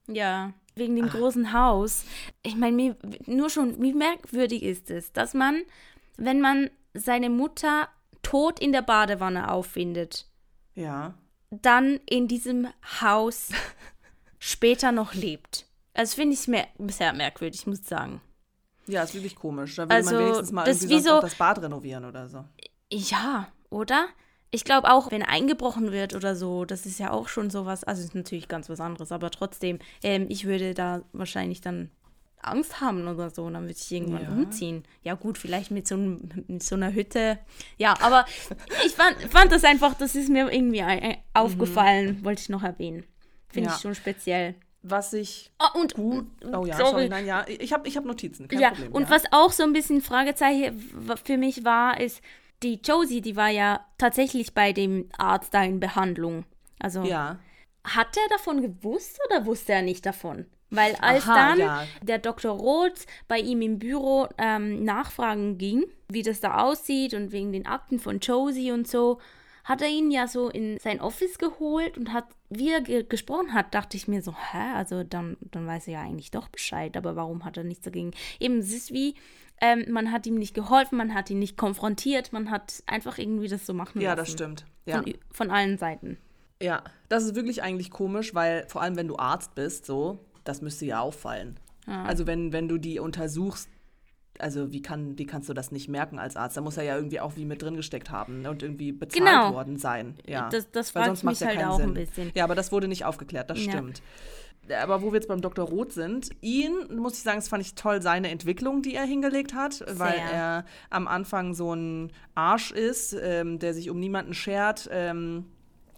Ja, wegen dem Ach. großen Haus. Ich meine, nur schon, wie merkwürdig ist es, dass man, wenn man seine Mutter tot in der Badewanne auffindet,
ja.
dann in diesem Haus später noch lebt. Also finde ich mer sehr merkwürdig, muss ich sagen.
Ja, ist wirklich komisch. Da würde also, man wenigstens mal irgendwie so, das Bad renovieren oder so.
Ja, oder? ich glaube auch, wenn eingebrochen wird oder so, das ist ja auch schon sowas, also ist natürlich ganz was anderes, aber trotzdem, ähm, ich würde da wahrscheinlich dann Angst haben oder so, dann würde ich irgendwann ja. umziehen. Ja gut, vielleicht mit so, mit so einer Hütte. Ja, aber ich fand, fand das einfach, das ist mir irgendwie aufgefallen, mhm. wollte ich noch erwähnen. Finde ja. ich schon speziell.
Was ich
oh, und, gut.
Oh ja, sorry. sorry nein, ja, ich habe ich hab Notizen.
ja, Problem, und ja. was auch so ein bisschen Fragezeichen für mich war, ist, die Josie, die war ja tatsächlich bei dem Arzt da in Behandlung. Also ja. hat er davon gewusst oder wusste er nicht davon? Weil als Aha, dann ja. der Dr. Roth bei ihm im Büro ähm, nachfragen ging, wie das da aussieht und wegen den Akten von Josie und so, hat er ihn ja so in sein Office geholt und hat, wie er ge gesprochen hat, dachte ich mir so, hä, also dann, dann weiß er ja eigentlich doch Bescheid, aber warum hat er nichts dagegen? Eben, es ist wie, ähm, man hat ihm nicht geholfen, man hat ihn nicht konfrontiert, man hat einfach irgendwie das so machen
ja,
lassen.
Ja, das stimmt. Ja.
Von, von allen Seiten.
Ja, das ist wirklich eigentlich komisch, weil vor allem, wenn du Arzt bist, so, das müsste ja auffallen. Ja. Also wenn, wenn du die untersuchst, also wie, kann, wie kannst du das nicht merken als Arzt? Da muss er ja irgendwie auch wie mit drin gesteckt haben und irgendwie bezahlt genau. worden sein. Ja.
Das, das fragt mich halt auch Sinn. ein bisschen.
Ja, aber das wurde nicht aufgeklärt, das stimmt aber wo wir jetzt beim Dr. Roth sind, ihn, muss ich sagen, das fand ich toll, seine Entwicklung, die er hingelegt hat, Sehr. weil er am Anfang so ein Arsch ist, ähm, der sich um niemanden schert. Ähm,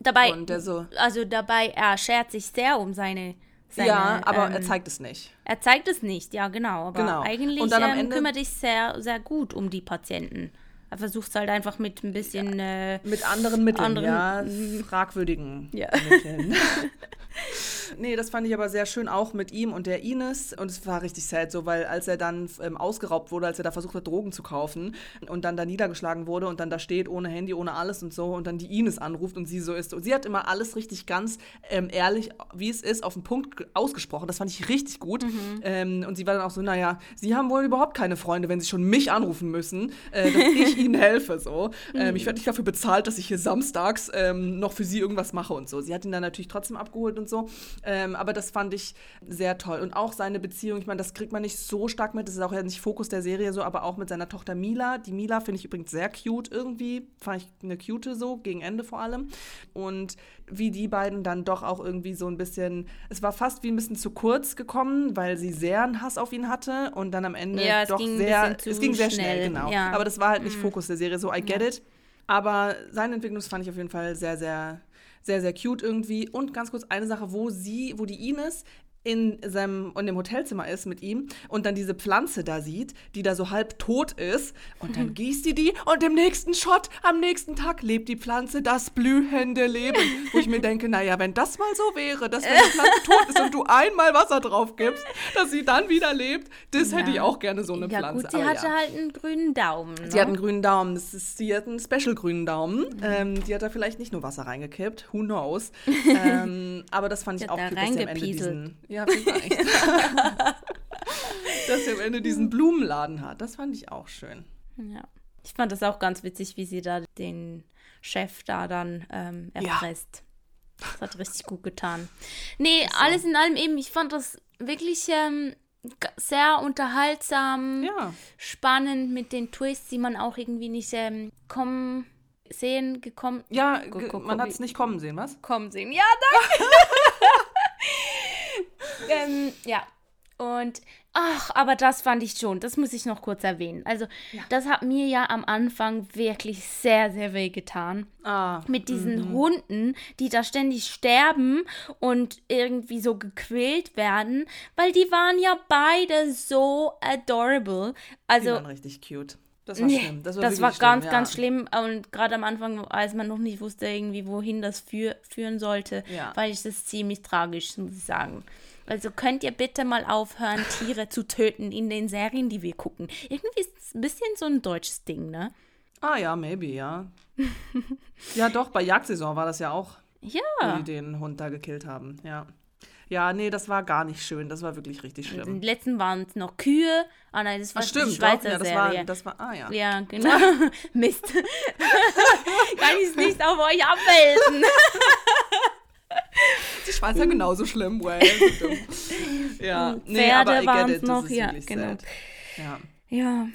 dabei, so, also dabei, er schert sich sehr um seine seine,
ja, aber ähm, er zeigt es nicht.
Er zeigt es nicht, ja, genau. Aber genau. eigentlich und dann am ähm, Ende, kümmert sich sehr, sehr gut um die Patienten. Er versucht es halt einfach mit ein bisschen.
Ja, äh, mit anderen Mitteln, anderen, ja, fragwürdigen ja. Mitteln. nee, das fand ich aber sehr schön auch mit ihm und der Ines. Und es war richtig sad, so, weil als er dann ähm, ausgeraubt wurde, als er da versucht hat, Drogen zu kaufen und dann da niedergeschlagen wurde und dann da steht, ohne Handy, ohne alles und so, und dann die Ines anruft und sie so ist. Und sie hat immer alles richtig ganz ähm, ehrlich, wie es ist, auf den Punkt ausgesprochen. Das fand ich richtig gut. Mhm. Ähm, und sie war dann auch so, naja, sie haben wohl überhaupt keine Freunde, wenn sie schon mich anrufen müssen, äh, dass ich ihnen helfe. So. Ähm, mhm. ich werde nicht dafür bezahlt, dass ich hier samstags ähm, noch für sie irgendwas mache und so. Sie hat ihn dann natürlich trotzdem abgeholt und so. Ähm, aber das fand ich sehr toll. Und auch seine Beziehung, ich meine, das kriegt man nicht so stark mit, das ist auch ja nicht Fokus der Serie so, aber auch mit seiner Tochter Mila. Die Mila finde ich übrigens sehr cute irgendwie. Fand ich eine cute so, gegen Ende vor allem. Und wie die beiden dann doch auch irgendwie so ein bisschen, es war fast wie ein bisschen zu kurz gekommen, weil sie sehr einen Hass auf ihn hatte und dann am Ende ja, doch sehr, es ging sehr schnell, schnell genau. Ja. Aber das war halt nicht mhm. Fokus der Serie, so I get ja. it. Aber seine Entwicklung fand ich auf jeden Fall sehr, sehr sehr, sehr cute irgendwie. Und ganz kurz eine Sache, wo sie, wo die Ines in seinem in dem Hotelzimmer ist mit ihm und dann diese Pflanze da sieht, die da so halb tot ist und dann gießt die die und im nächsten Shot am nächsten Tag lebt die Pflanze das blühende Leben, wo ich mir denke, naja, wenn das mal so wäre, dass wenn die Pflanze tot ist und du einmal Wasser drauf gibst, dass sie dann wieder lebt, das ja. hätte ich auch gerne so eine ja, Pflanze.
Gut, sie Aber hatte ja. halt einen grünen Daumen. Ne?
Sie hat einen grünen Daumen, das ist, sie hat einen Special grünen Daumen. Mhm. Ähm, die hat da vielleicht nicht nur Wasser reingekippt, who knows. ähm, aber das fand ich auch cute, dass sie am Ende diesen ja, vielleicht. Dass sie am Ende diesen Blumenladen hat. Das fand ich auch schön.
Ja. Ich fand das auch ganz witzig, wie sie da den Chef da dann ähm, erpresst. Ja. Das hat richtig gut getan. Nee, so. alles in allem eben, ich fand das wirklich ähm, sehr unterhaltsam, ja. spannend mit den Twists, die man auch irgendwie nicht ähm, kommen sehen gekommen.
Ja, man hat es nicht kommen sehen, was?
Kommen sehen. Ja, danke. ähm, ja. Und ach, aber das fand ich schon, das muss ich noch kurz erwähnen. Also, ja. das hat mir ja am Anfang wirklich sehr, sehr weh getan. Ah, Mit diesen -hmm. Hunden, die da ständig sterben und irgendwie so gequält werden, weil die waren ja beide so adorable. Also, die
waren richtig cute. Das war schlimm.
Das war, das war ganz, schlimm, ganz ja. schlimm. Und gerade am Anfang, als man noch nicht wusste, irgendwie, wohin das für, führen sollte, ja. weil ich das ziemlich tragisch, muss ich sagen. Also könnt ihr bitte mal aufhören, Tiere zu töten in den Serien, die wir gucken. Irgendwie ist es ein bisschen so ein deutsches Ding, ne?
Ah ja, maybe, ja. ja, doch, bei Jagdsaison war das ja auch. Ja. Wo die den Hund da gekillt haben, ja. Ja, nee, das war gar nicht schön. Das war wirklich richtig schlimm.
Den letzten waren es noch Kühe. Ah nein, das war Ach, stimmt, die Schweizer
ja, das
Serie.
War, das war, ah ja.
Ja, genau. Mist. Kann ich es nicht auf euch abwälzen.
Die Schweizer genauso schlimm. Well,
ja, nee, Pferde waren es noch, ja, genau.
Ja.
Ja.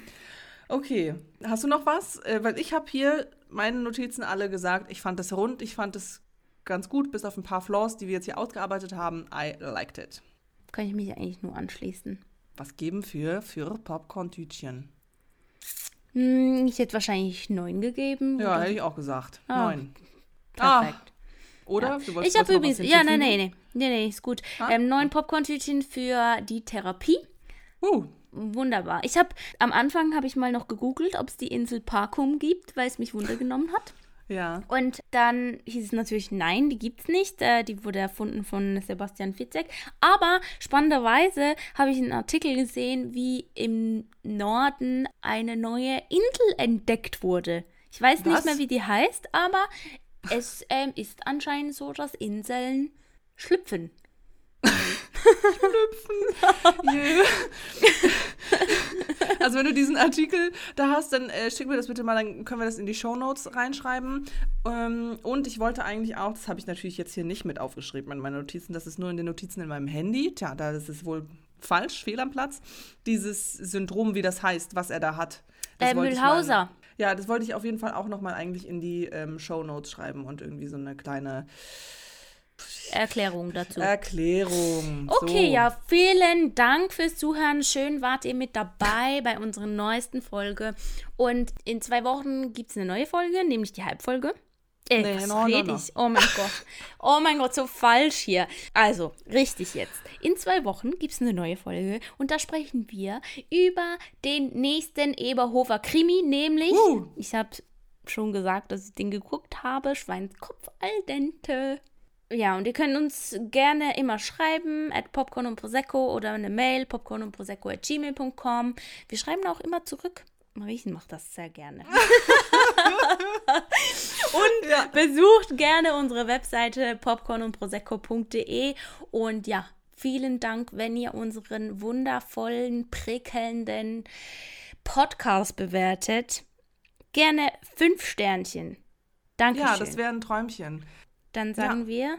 Okay, hast du noch was? Äh, weil ich habe hier meine Notizen alle gesagt. Ich fand das rund, ich fand es ganz gut, bis auf ein paar Flaws, die wir jetzt hier ausgearbeitet haben. I liked it.
Kann ich mich eigentlich nur anschließen.
Was geben für, für Popcorn-Tütchen?
Hm, ich hätte wahrscheinlich neun gegeben.
Ja, hätte ich auch gesagt.
Ah, neun. Perfekt. Ah.
Oder?
Ja. ich habe übrigens. Ja, nein, nein, nein. Nee, nee, ist gut. Ah? Ähm, neun Popcorn-Tütchen für die Therapie.
Uh.
Wunderbar. Ich habe am Anfang habe ich mal noch gegoogelt, ob es die Insel Parkum gibt, weil es mich wundergenommen hat.
Ja.
Und dann hieß es natürlich, nein, die gibt es nicht. Äh, die wurde erfunden von Sebastian Fitzek. Aber spannenderweise habe ich einen Artikel gesehen, wie im Norden eine neue Insel entdeckt wurde. Ich weiß Was? nicht mehr, wie die heißt, aber es ähm, ist anscheinend so, dass Inseln schlüpfen.
schlüpfen. also wenn du diesen Artikel da hast, dann äh, schick mir das bitte mal, dann können wir das in die Show Notes reinschreiben. Ähm, und ich wollte eigentlich auch, das habe ich natürlich jetzt hier nicht mit aufgeschrieben in meinen Notizen, das ist nur in den Notizen in meinem Handy. Tja, da ist es wohl falsch, fehl am Platz. Dieses Syndrom, wie das heißt, was er da hat.
Äh, Mühlhauser.
Ja, das wollte ich auf jeden Fall auch nochmal eigentlich in die ähm, Show Notes schreiben und irgendwie so eine kleine
Erklärung dazu.
Erklärung.
Okay, so. ja, vielen Dank fürs Zuhören. Schön wart ihr mit dabei bei unserer neuesten Folge. Und in zwei Wochen gibt es eine neue Folge, nämlich die Halbfolge. Äh, nee, was no, no, no. ich? Oh mein Gott. Oh mein Gott, so falsch hier. Also, richtig jetzt. In zwei Wochen gibt es eine neue Folge und da sprechen wir über den nächsten Eberhofer Krimi, nämlich, uh. ich habe schon gesagt, dass ich den geguckt habe, Schweinskopf al dente. Ja, und ihr könnt uns gerne immer schreiben, at popcorn und prosecco oder eine Mail, popcorn und prosecco at gmail.com. Wir schreiben auch immer zurück. Mariechen macht das sehr gerne. und ja. besucht gerne unsere Webseite popcorn und prosecco.de und ja, vielen Dank, wenn ihr unseren wundervollen, prickelnden Podcast bewertet. Gerne fünf Sternchen. Danke.
Ja, das wäre ein Träumchen.
Dann sagen ja. wir.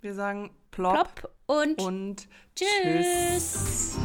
Wir sagen plopp,
plopp und,
und
tschüss. tschüss.